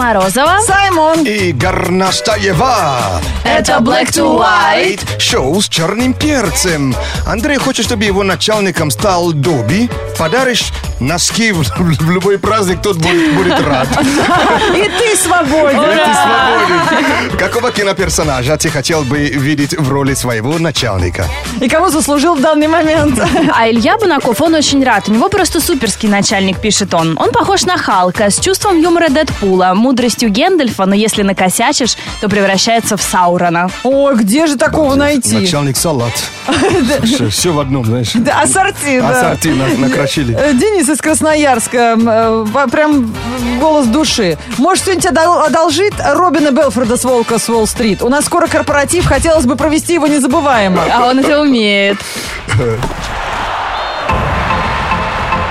Морозова. Саймон. И Горнастаева. Это Black to White. Шоу с черным перцем. Андрей хочет, чтобы его начальником стал Доби. Подаришь носки в, в любой праздник, тот будет, будет рад. И ты свободен. Ты свободен. Какого киноперсонажа ты хотел бы видеть в роли своего начальника? И кого заслужил в данный момент? А Илья Бунаков, он очень рад. У него просто суперский начальник, пишет он. Он похож на Халка, с чувством юмора Дэдпула, мудростью Гендальфа, но если накосячишь, то превращается в Саурона. Ой, где же такого найти? Начальник салат. Все в одном, знаешь. Да, ассорти, да. Ассорти на- накрошили. Э, Денис из Красноярска, э, прям голос души. Может, кто-нибудь одол- одолжит Робина Белфорда с Волка с Уолл-стрит? У нас скоро корпоратив, хотелось бы провести его незабываемо. А он это умеет.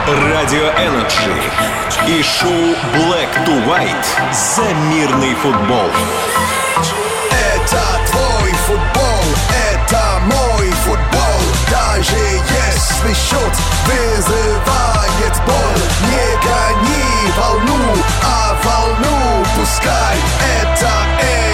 Радио Энерджи и шоу Black to White за мирный футбол. Это твой футбол, это мой футбол. Даже если счет вызывает боль, не гони волну, а волну пускай. Это Energy,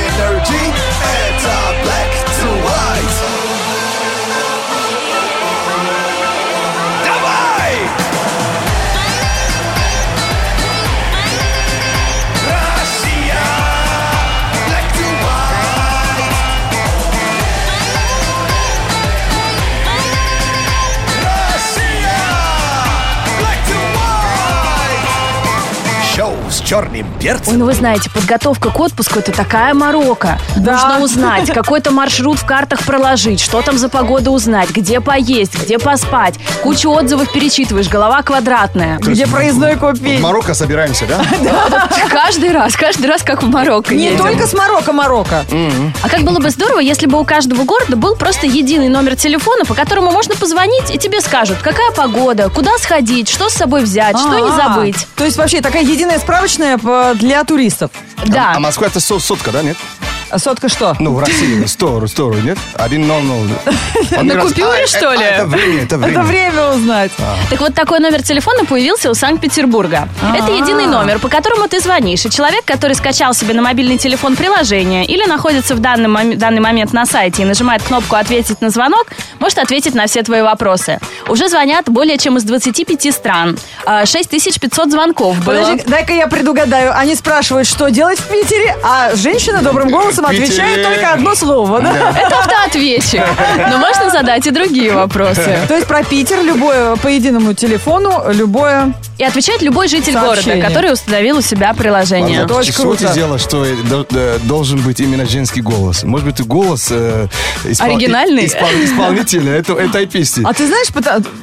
черным Ой, перцем. ну вы знаете, подготовка к отпуску это такая морока. Да. Нужно узнать, какой-то маршрут в картах проложить, что там за погода узнать, где поесть, где поспать. Кучу отзывов перечитываешь, голова квадратная. Где проездной купить? В Марокко собираемся, да? Каждый раз, каждый раз как в Марокко Не только с Марокко, Марокко. А как было бы здорово, если бы у каждого города был просто единый номер телефона, по которому можно позвонить, и тебе скажут, какая погода, куда сходить, что с собой взять, что не забыть. То есть вообще такая единая справочная по- для туристов. Да. А Москва это со- сотка, да, нет? А Сотка что? Ну, в России 100, 100, нет? Один ноль ноль. Он На раз- купюре, А, что ли? а, Это время, это время. Это время узнать. Так вот, такой номер телефона появился у Санкт-Петербурга. Это единый номер, по которому ты звонишь. И человек, который скачал себе на мобильный телефон приложение или находится в данный, мом- данный момент на сайте и нажимает кнопку «Ответить на звонок», может ответить на все твои вопросы. Уже звонят более чем из 25 стран. А, 6500 звонков было. Подожди, дай-ка я предугадаю. Они спрашивают, что делать в Питере, а женщина добрым голосом В Питере. отвечает только одно слово, да? Это автоответчик. Но можно задать и другие вопросы. То есть про Питер любое по единому телефону, любое... И отвечает любой житель Сообщение. города, который установил у себя приложение. Это очень Что круто. ты делаешь, что до- должен быть именно женский голос? Может быть, голос э, испол- Оригинальный? испол- исполнителя это- этой песни. А ты знаешь,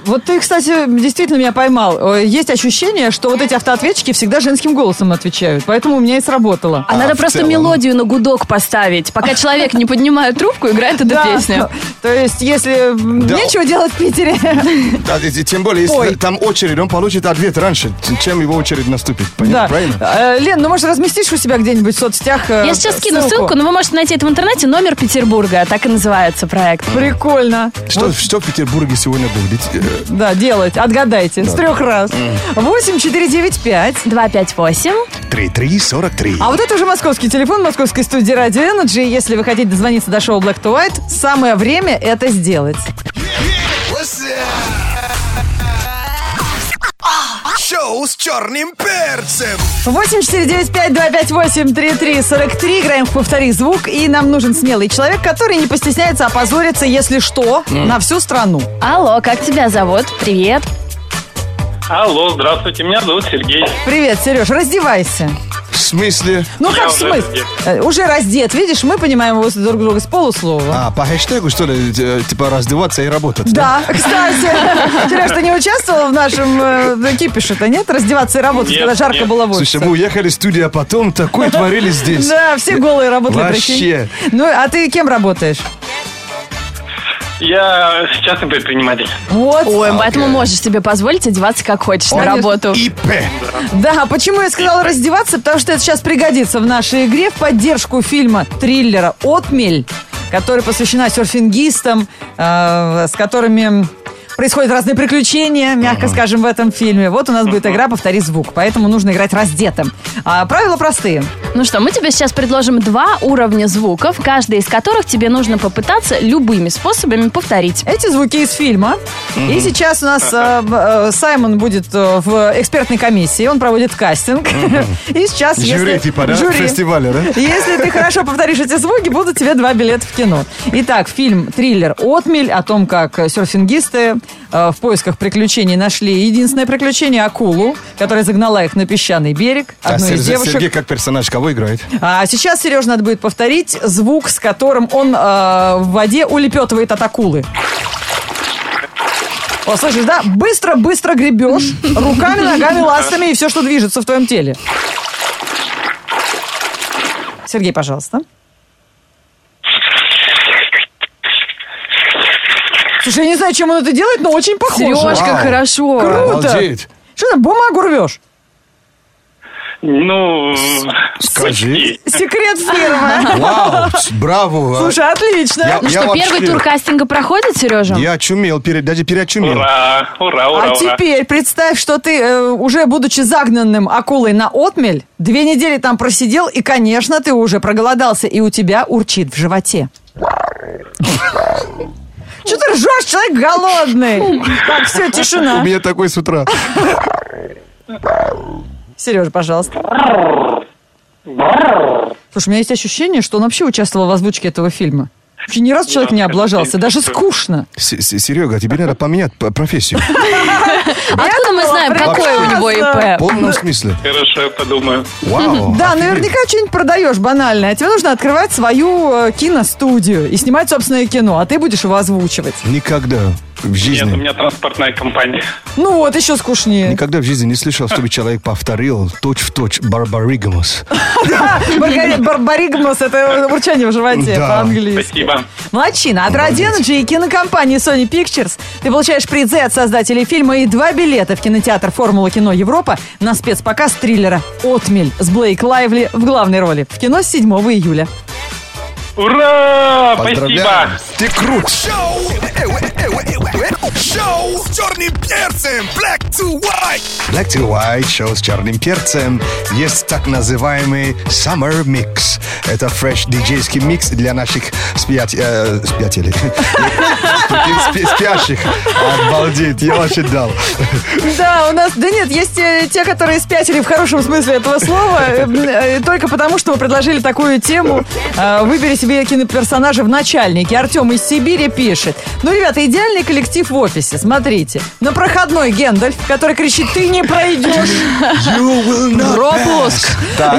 вот ты, кстати, действительно меня поймал. Есть ощущение, что вот эти автоответчики всегда женским голосом отвечают. Поэтому у меня и сработало. А, надо в просто целом? мелодию на гудок поставить. Пока человек не поднимает трубку, играет эту Да. песню. То есть, если Да. нечего делать в Питере, Да, тем более, если Ой. там очередь, он получит ответ раньше, чем его очередь наступит. Понятно? да. Правильно? Э, Лен, ну может разместишь у себя где-нибудь в соцсетях э, Я сейчас скину ссылку, но вы можете найти это в интернете. Номер Петербурга, так и называется проект. Прикольно. Что, что в Петербурге сегодня будет? Э, Да, делать. Отгадайте. С трех раз. 8 4 9 5. 258. 3343. А вот это уже московский телефон московской студии Radio Energy. Если вы хотите дозвониться до шоу Black to White, самое время это сделать. Шоу с черным перцем. 8495-258-3343. Играем в «Повтори звук». И нам нужен смелый человек, который не постесняется опозориться, если что, на всю страну. Алло, как тебя зовут? Привет. Алло, здравствуйте, меня зовут Сергей. Привет, Сереж, раздевайся. В смысле? Ну как в смысле? Э, Уже раздет. Видишь, мы понимаем его друг друга с полуслова. А, по хэштегу, что ли, э, типа раздеваться и работать? Да, кстати, Сереж, ты не участвовал в нашем э, кипише-то, нет? Раздеваться и работать, когда жарко было в. Слушай, мы уехали в студию, а потом такое творили здесь. Да, все голые работали, Вообще. Ну, а ты кем работаешь? Я частный предприниматель. Вот. Ой, поэтому можешь себе позволить одеваться как хочешь на Конечно. работу. ИП. Да, почему я сказала раздеваться? Потому что это сейчас пригодится в нашей игре в поддержку фильма триллера «Отмель», которая посвящена серфингистам, э, с которыми происходят разные приключения, мягко скажем, в этом фильме. Вот у нас будет игра «Повтори звук», поэтому нужно играть раздетым. А правила простые. Ну что, мы тебе сейчас предложим два уровня звуков, каждый из которых тебе нужно попытаться любыми способами повторить. Эти звуки из фильма. И сейчас у нас э, э, Саймон будет э, в экспертной комиссии, он проводит кастинг. И сейчас, Жюри если... типа, да? Жюри. Фестиваля, да? Если ты хорошо повторишь эти звуки, будут тебе два билета в кино. Итак, фильм «Триллер. Отмель» о том, как э, серфингисты в поисках приключений нашли единственное приключение – акулу, которая загнала их на песчаный берег. А Одну из Сер- девушек. Сергей как персонаж кого играет? А сейчас, Сереж, надо будет повторить звук, с которым он э, в воде улепетывает от акулы. О, слышишь, да? Быстро-быстро гребешь руками, ногами, ластами и все, что движется в твоем теле. Сергей, пожалуйста. Слушай, я не знаю, чем он это делает, но очень похоже. Сережка, Вау. хорошо. Круто. Обалдеть. Что ты бумагу рвешь? Ну, Скажи. Секрет фирмы. Вау, браво. Слушай, отлично. Я- Ну что, вообще- первый тур кастинга проходит, Сережа? Я очумел, пере- даже переочумел. Ура, ура, ура, А ура. теперь представь, что ты, э, уже будучи загнанным акулой на отмель, две недели там просидел, и, конечно, ты уже проголодался, и у тебя урчит в животе. Что ты ржешь, человек голодный? Так, все, У тишина. меня такой с утра. Сережа, пожалуйста. Слушай, у меня есть ощущение, что он вообще участвовал в озвучке этого фильма. Вообще ни разу человек не облажался, даже скучно. Серега, тебе надо поменять профессию. Откуда мы знаем, какое у него прекрасно. В ИП? полном смысле. Хорошо, я подумаю. Вау. Да, наверняка что-нибудь продаешь банальное. А тебе нужно открывать свою э, киностудию и снимать собственное кино, а ты будешь его озвучивать. Никогда в Нет, у жизни, меня транспортная компания. Ну вот, еще скучнее. никогда в жизни не слышал, чтобы человек повторил точь-в-точь Барбаригамус. Маргарит Барбаригмус, это урчание в животе по-английски. Спасибо. Молодчина. От Роденоджи и кинокомпании Sony Pictures ты получаешь призы от создателей фильма и два билета в кинотеатр «Формула кино Европа» на спецпоказ триллера «Отмель» с Блейк Лайвли в главной роли в кино с 7 июля. Ура! Поздравляю. Спасибо. Ты крут. Шоу, э, э, э, шоу с черным перцем, black to white. Black to White шоу с черным перцем. Есть так называемый Summer Mix. Это фреш диджейский микс для наших спят... э, спятелей. Спящих. Обалдеть, я вообще дал. Да, у нас, да нет, есть те, которые спятили в хорошем смысле этого слова, только потому, что мы предложили такую тему. Э, Выбери себе киноперсонажа в начальнике. Артем из Сибири пишет. Ну, ребята, идеальный коллектив в офисе. Смотрите. На проходной Гендальф, который кричит, ты не пройдешь. Пропуск.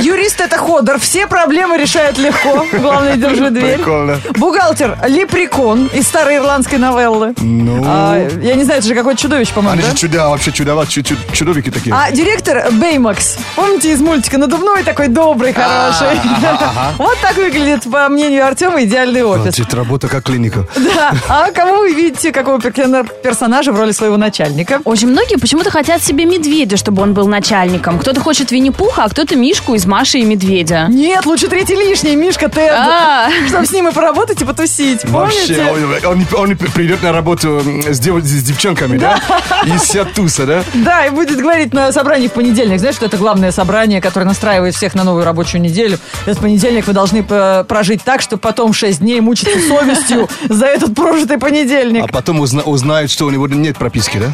Юрист это ходор. Все проблемы решает легко. Главное, держи дверь. прикольно. Бухгалтер Лепрекон из старой ирландской новеллы. Ну, А, я не знаю, это же какое-то чудовище, по-моему, они да? же чуда, вообще чудова, чу- чу- чудовики такие. А директор Беймакс, помните из мультика, надувной такой добрый, хороший. Вот так выглядит, по мнению Артема, идеальный офис. Значит, работа как клиника. Да. А кого вы видите, какого пер- персонажа в роли своего начальника? Очень многие почему-то хотят себе медведя, чтобы он был начальником. Кто-то хочет Винни-Пуха, а кто-то Мишку из Маши и Медведя. Нет, лучше третий лишний, Мишка Тед. А. Чтобы с ним и поработать, и потусить. Вообще, он, он- он придет на работу с, дев- с девчонками, да? И сядет туса, да? Да, и будет говорить на собрании в понедельник. Знаешь, что это главное собрание, которое настраивает всех на новую рабочую неделю. Этот понедельник вы должны прожить так, чтобы потом 6 дней мучиться совестью за этот прожитый понедельник. А потом узна- узнают, что у него нет прописки, да?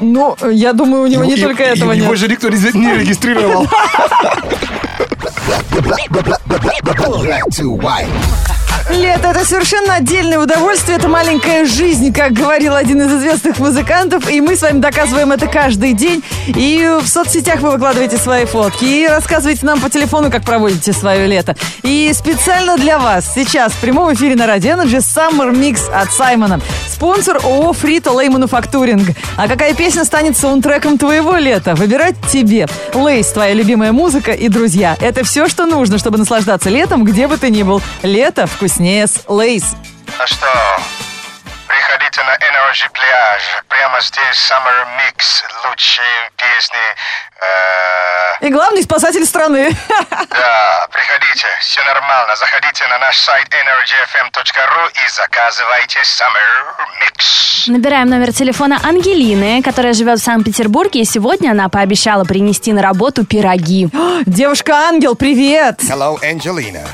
Ну, я думаю, у него не И- только и- этого Его нет. же никто не не регистрировал. Black to white. Лето – это совершенно отдельное удовольствие, это маленькая жизнь, как говорил один из известных музыкантов, и мы с вами доказываем это каждый день. И в соцсетях вы выкладываете свои фотки, и рассказываете нам по телефону, как проводите свое лето. И специально для вас сейчас в прямом эфире на Радио Energy Summer Mix от Саймона. Спонсор ООО Frito Lay Manufacturing. А какая песня станет саундтреком твоего лета? Выбирать тебе. Lay's, твоя любимая музыка и друзья. Это все, что нужно, чтобы наслаждаться летом, где бы ты ни был. Лето вкуснее с Lay's. Ну что, приходите на Energy пляж. Прямо здесь Summer Mix. Лучшие песни. э, И главный спасатель страны. Да, приходите, все нормально. Заходите на наш сайт energyfm.ru и заказывайте Summer Mix. Набираем номер телефона Ангелины, которая живет в Санкт-Петербурге, и сегодня она пообещала принести на работу пироги. Девушка-ангел, привет. Hello, Angelina.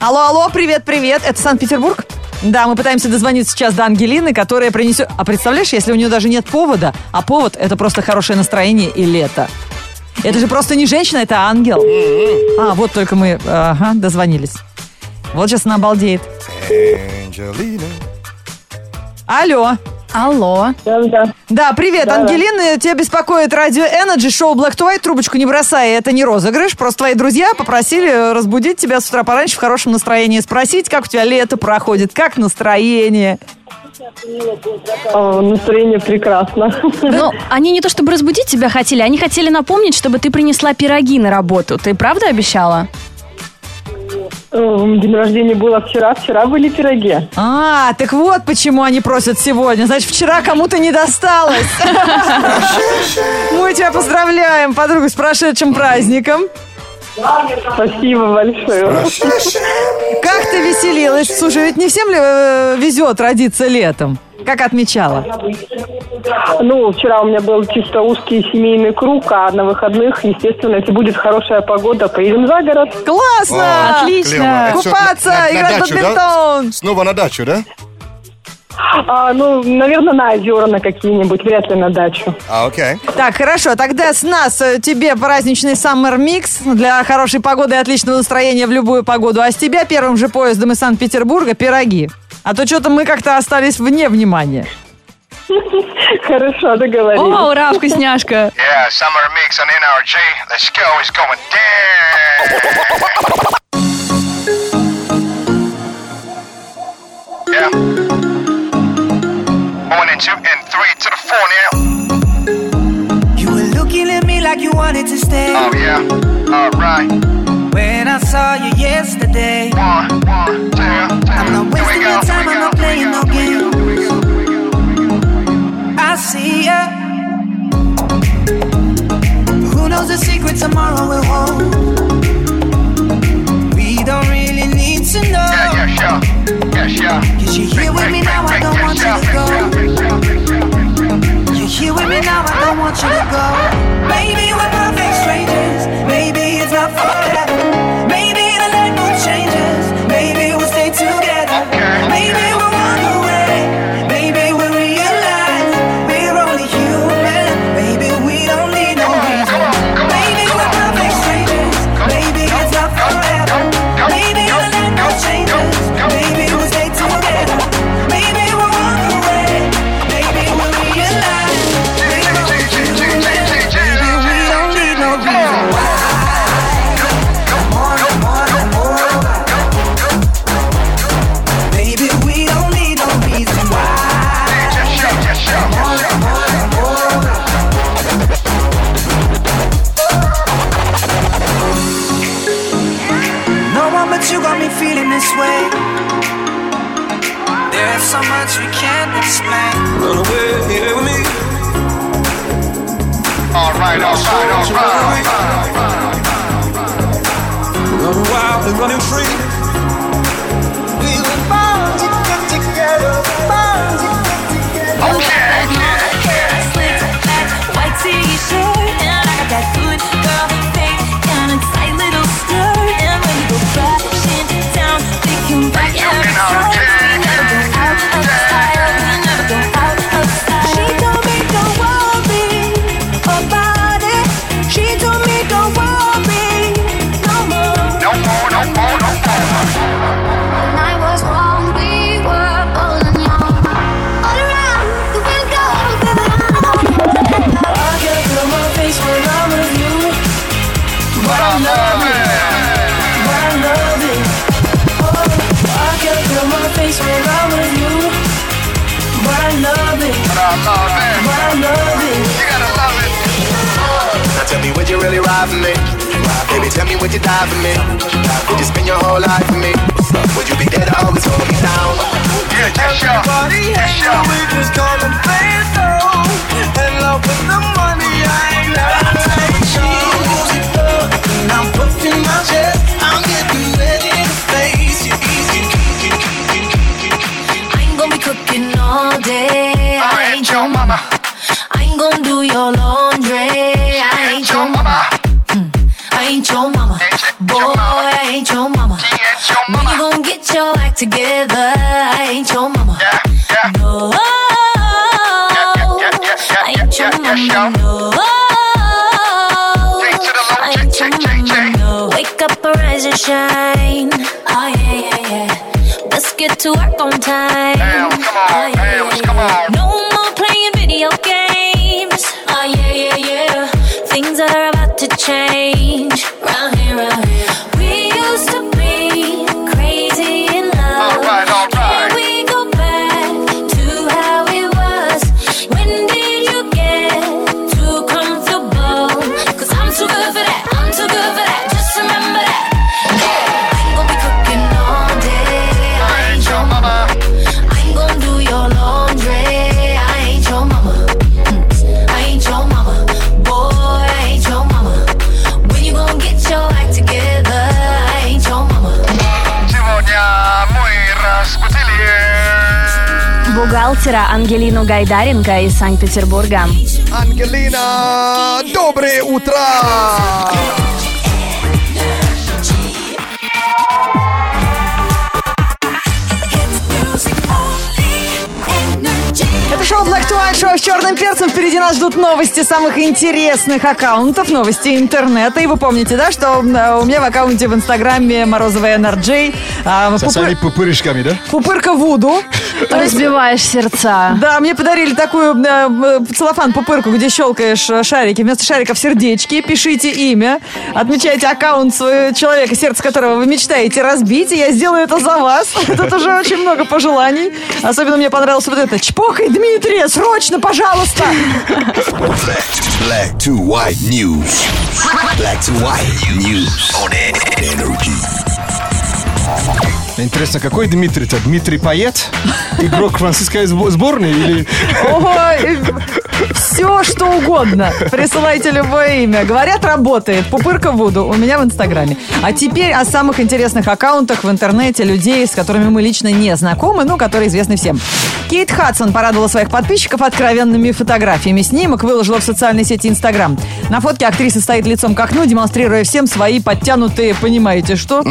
Алло, алло, привет, привет. Это Санкт-Петербург? Да, мы пытаемся дозвониться сейчас до Ангелины, которая принесет... А представляешь, если у нее даже нет повода, а повод — это просто хорошее настроение и лето. Это же просто не женщина, это ангел. А, вот только мы, ага, дозвонились. Вот сейчас она обалдеет. Angelina. Алло. Алло. Да, привет, Ангелина, тебя беспокоит радио Energy, шоу Black to White, трубочку не бросай, это не розыгрыш, просто твои друзья попросили разбудить тебя с утра пораньше в хорошем настроении, спросить, как у тебя лето проходит, как настроение. О, настроение прекрасно. Ну, они не то чтобы разбудить тебя хотели, они хотели напомнить, чтобы ты принесла пироги на работу. Ты правда обещала? Эм, День рождения было вчера, вчера были пироги. А, так вот почему они просят сегодня. Значит, вчера кому-то не досталось. Мы тебя поздравляем, подруга, с прошедшим праздником. Спасибо большое. Как ты веселилась? Слушай, ведь не всем ли э, везет родиться летом? Как отмечала? Ну, вчера у меня был чисто узкий семейный круг, а на выходных, естественно, если будет хорошая погода, поедем за город. Классно! Отлично. Клево. Купаться, на- на играть в дачу, да? бадминтон. Снова на дачу, да? А, ну, наверное, на озера на какие-нибудь, вряд ли на дачу. А, окей. Так, хорошо, тогда с нас э, тебе праздничный Summer Mix для хорошей погоды и отличного настроения в любую погоду, а с тебя первым же поездом из Санкт-Петербурга пироги. А то что-то мы как-то остались вне внимания. Хорошо, договорились. О, ура, вкусняшка. Yeah, Summer Mix on NRJ. Let's go, it's going down. Yeah. One and two and three to the four now. You were looking at me like you wanted to stay. Oh yeah. All right. When I saw you yesterday. One, one, two, two. I'm not wasting your time, I'm not playing no we go, game. here we go, here we go. I see ya. Who knows the secret tomorrow will hold? We don't really need to know. Yeah, yeah, sure. Yeah, sure. Cause you're here with me now, I don't want you to go. You're here with me now, I don't want you to go. Maybe we're perfect strangers. Alright, alright, alright. Running wild and running free. for me? Baby, tell me would you die for me? Would you spend your whole life for me? Would you be there to always hold me down? Yeah, yes, Everybody hates we just call them players though. And love with the money, I know. She moves it and I'm puffing my chest. I'm getting ready to face you easy. I ain't gonna be cooking all day. I ain't your mama. I ain't gonna do your love together. I ain't your mama. No. I ain't your mama. No. I ain't your mama. No. Wake up, arise and shine. Oh yeah, yeah, yeah. Let's get to work on time. Oh, yeah, yeah, yeah. No Ангелину Гайдаренко из Санкт-Петербурга. Ангелина, доброе утро! Шоу Black to White, шоу с черным перцем. Впереди нас ждут новости самых интересных аккаунтов, новости интернета. И вы помните, да, что э, у меня в аккаунте в Инстаграме Морозовая NRJ. а, Со пупы- своими пупырышками, да? Пупырка Вуду. Разбиваешь сердца. Да, мне подарили такую э, э, целлофан-пупырку, где щелкаешь э, шарики. Вместо шариков сердечки. Пишите имя. Отмечайте аккаунт своего человека, сердце которого вы мечтаете разбить. И я сделаю это за вас. Тут уже очень много пожеланий. Особенно мне понравилось вот это. Чпокай, Дмитрия, срочно, пожалуйста. Black to white news. Black to white news on energy. Интересно, какой Дмитрий-то? Дмитрий Пает? Игрок французской сбо- сборной? Или... Ой, все, что угодно. Присылайте любое имя. Говорят, работает. Пупырка Вуду у меня в Инстаграме. А теперь о самых интересных аккаунтах в интернете людей, с которыми мы лично не знакомы, но которые известны всем. Кейт Хадсон порадовала своих подписчиков откровенными фотографиями. Снимок выложила в социальной сети Инстаграм. На фотке актриса стоит лицом к окну, демонстрируя всем свои подтянутые, понимаете что,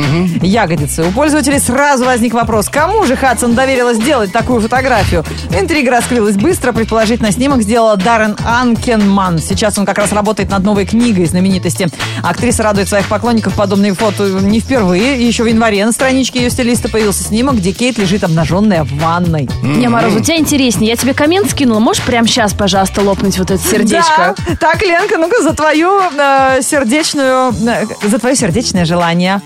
ягодицы. У пользователей сразу возник вопрос, кому же Хадсон доверила сделать такую фотографию? Интрига раскрылась быстро. Предположительно, снимок сделала Даррен Анкенман. Сейчас он как раз работает над новой книгой знаменитости. Актриса радует своих поклонников подобные фото не впервые. Еще в январе на страничке ее стилиста появился снимок, где Кейт лежит обнаженная в ванной. Не, Мороз, у тебя интереснее. Я тебе коммент скинула. Можешь прямо сейчас, пожалуйста, лопнуть вот это сердечко? Да. Так, Ленка, ну-ка за твою э, сердечную, э, за твое сердечное желание.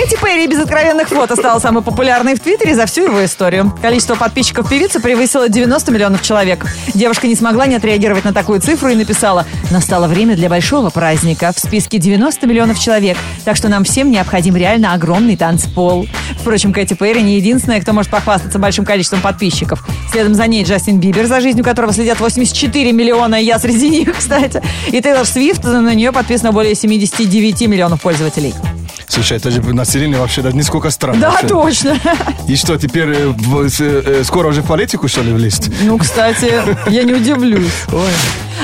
Кэти Перри без откровенных фото стала самой популярной в Твиттере за всю его историю. Количество подписчиков певицы превысило 90 миллионов человек. Девушка не смогла не отреагировать на такую цифру и написала «Настало время для большого праздника. В списке 90 миллионов человек, так что нам всем необходим реально огромный танцпол». Впрочем, Кэти Перри не единственная, кто может похвастаться большим количеством подписчиков. Следом за ней Джастин Бибер, за жизнью которого следят 84 миллиона, и я среди них, кстати. И Тейлор Свифт, на нее подписано более 79 миллионов пользователей. Слушай, это же население вообще да, нисколько стран. Да, вообще. точно. И что, теперь э, э, скоро уже в политику, что ли, влезть? Ну, кстати, я не удивлюсь.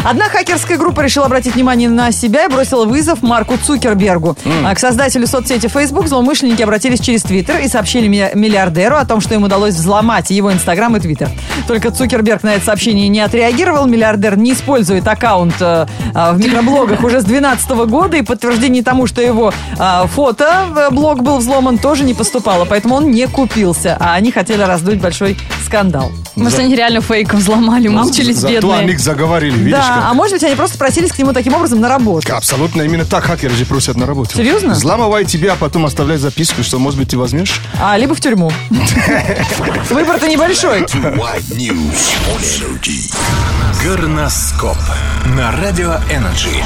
Одна хакерская группа решила обратить внимание на себя и бросила вызов Марку Цукербергу. А К создателю соцсети Facebook злоумышленники обратились через Твиттер и сообщили ми- миллиардеру о том, что им удалось взломать его Инстаграм и Твиттер. Только Цукерберг на это сообщение не отреагировал. Миллиардер не использует аккаунт э, э, в микроблогах уже с 2012 года, и подтверждение тому, что его э, фото, блог был взломан, тоже не поступало. Поэтому он не купился, а они хотели раздуть большой скандал. Может, они реально фейков взломали, мучились Зато бедные. они заговорили, видишь Да, а может быть, они просто просились к нему таким образом на работу. Абсолютно именно так хакеры же просят на работу. Серьезно? Взламывай тебя, а потом оставляй записку, что, может быть, ты возьмешь. А, либо в тюрьму. Выбор-то небольшой. Горноскоп на Радио Energy.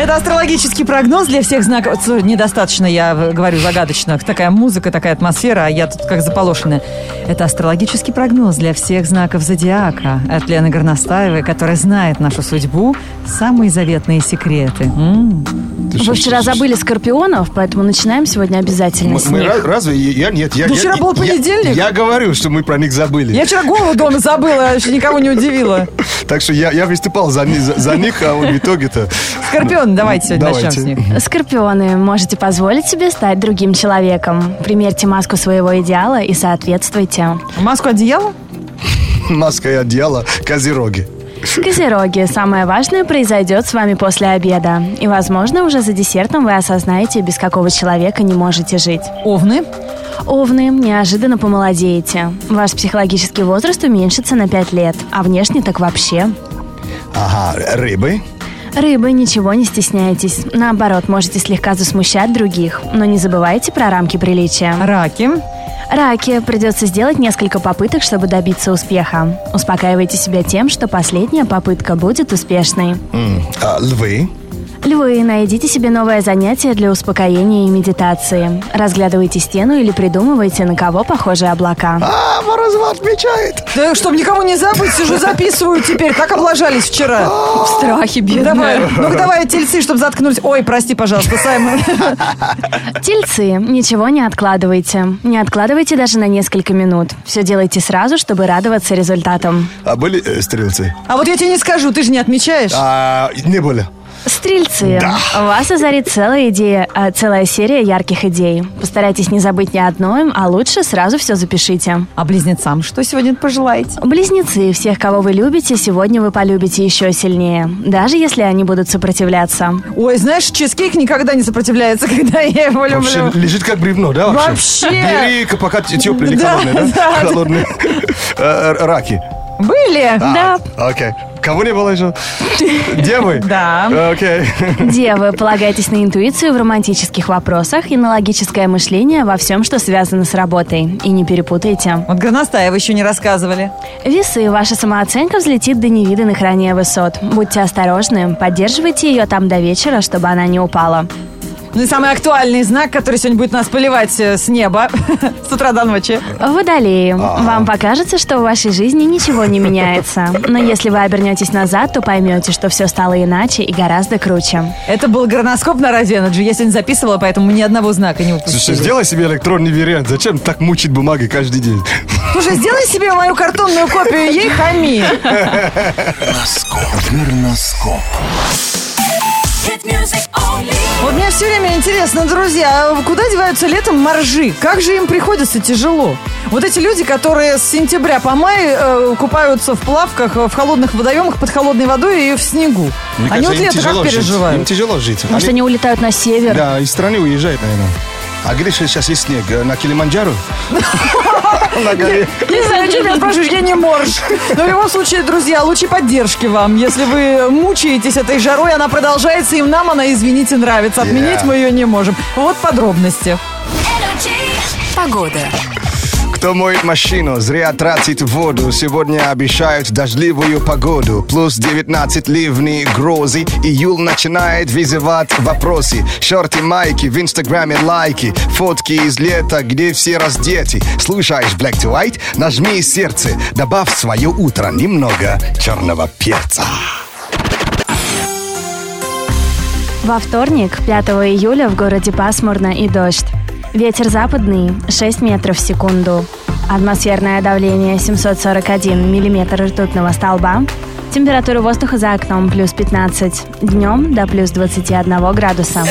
Это астрологический прогноз для всех знаков. Недостаточно, я говорю загадочно. Такая музыка, такая атмосфера, а я тут как заполошенная. Это астрологический прогноз для всех знаков зодиака от Лены Горностаевой, которая знает нашу судьбу, самые заветные секреты. М. Вы вчера забыли скорпионов, поэтому начинаем сегодня обязательно Мы, с мы них. ра- разве? Я, я- нет. Я, Да я- вчера был я- понедельник. Я, говорю, что мы про них забыли. Я вчера голову дома забыла, а еще никого не удивила. Так что я, я выступал за, ни- за, за них, а в итоге-то Скорпион, давайте сегодня Давайте. начнем с них. Скорпионы, можете позволить себе стать другим человеком. Примерьте маску своего идеала и соответствуйте. Маску одеяла? Маска и одеяло, козероги. Козероги, самое важное произойдет с вами после обеда. И, возможно, уже за десертом вы осознаете, без какого человека не можете жить. Овны. Овны, неожиданно помолодеете. Ваш психологический возраст уменьшится на 5 лет, а внешне так вообще. Ага, рыбы. Рыбы, ничего не стесняйтесь. Наоборот, можете слегка засмущать других. Но не забывайте про рамки приличия. Раки. Раки, придется сделать несколько попыток, чтобы добиться успеха. Успокаивайте себя тем, что последняя попытка будет успешной. М, а, львы. Львы, найдите себе новое занятие для успокоения и медитации. Разглядывайте стену или придумывайте, на кого похожи облака. А, Морозова отмечает. Да, чтобы никому не забыть, сижу, записываю теперь. Как облажались вчера? В страхе, Давай, ну давай, тельцы, чтобы заткнуть. Ой, прости, пожалуйста, Саймон. Тельцы, ничего не откладывайте. Не откладывайте даже на несколько минут. Все делайте сразу, чтобы радоваться результатам. А были э, стрелцы? А вот я тебе не скажу, ты же не отмечаешь. А, не были. Стрельцы, вас озарит целая идея, а, целая серия ярких идей. Постарайтесь не забыть ни одной, а лучше сразу все запишите. А близнецам что сегодня пожелаете? Близнецы, всех, кого вы любите, сегодня вы полюбите еще сильнее, даже если они будут сопротивляться. Ой, знаешь, чизкейк никогда не сопротивляется, когда я его Вообще люблю. лежит как бревно, да? Вообще. Вообще. Бери, пока теплый или Да, холодный, да? да. Холодный. Э, Раки. Были? А, Окей. Кого не было еще? Девы? Да. Окей. Девы, полагайтесь на интуицию в романтических вопросах и на логическое мышление во всем, что связано с работой. И не перепутайте. Вот Горностаева еще не рассказывали. Весы, ваша самооценка взлетит до невиданных ранее высот. Будьте осторожны, поддерживайте ее там до вечера, чтобы она не упала. Ну и самый актуальный знак, который сегодня будет нас поливать э, с неба с утра до ночи. Водолеи, вам покажется, что в вашей жизни ничего не меняется. Но если вы обернетесь назад, то поймете, что все стало иначе и гораздо круче. Это был горноскоп на Радио Energy. Я сегодня записывала, поэтому ни одного знака не упустила. Слушай, сделай себе электронный вариант. Зачем так мучить бумаги каждый день? Слушай, сделай себе мою картонную копию, ей хами. Верноскоп. Вот мне все время интересно, друзья, а куда деваются летом моржи? Как же им приходится тяжело? Вот эти люди, которые с сентября по май э, купаются в плавках, э, в холодных водоемах, под холодной водой и в снегу. Мне Они кажется, вот лето как тяжело жить. Им переживают? тяжело жить. Может, они улетают на север? Да, из страны уезжают, наверное. А где же сейчас есть снег? Э, На Килиманджаро? Горе. Не знаю, что меня спрашиваешь, я не морж. Но в любом случае, друзья, лучи поддержки вам. Если вы мучаетесь этой жарой, она продолжается, и нам она, извините, нравится. Отменить мы ее не можем. Вот подробности. Погода. Кто моет машину, зря тратит воду. Сегодня обещают дождливую погоду. Плюс 19 ливни, грозы. Июль начинает вызывать вопросы. Шорты, майки, в инстаграме лайки. Фотки из лета, где все раздеты. Слушаешь Black to White? Нажми сердце. Добавь свое утро немного черного перца. Во вторник, 5 июля, в городе пасмурно и дождь. Ветер западный 6 метров в секунду. Атмосферное давление 741 миллиметр ртутного столба. Температура воздуха за окном плюс 15. Днем до плюс 21 градуса.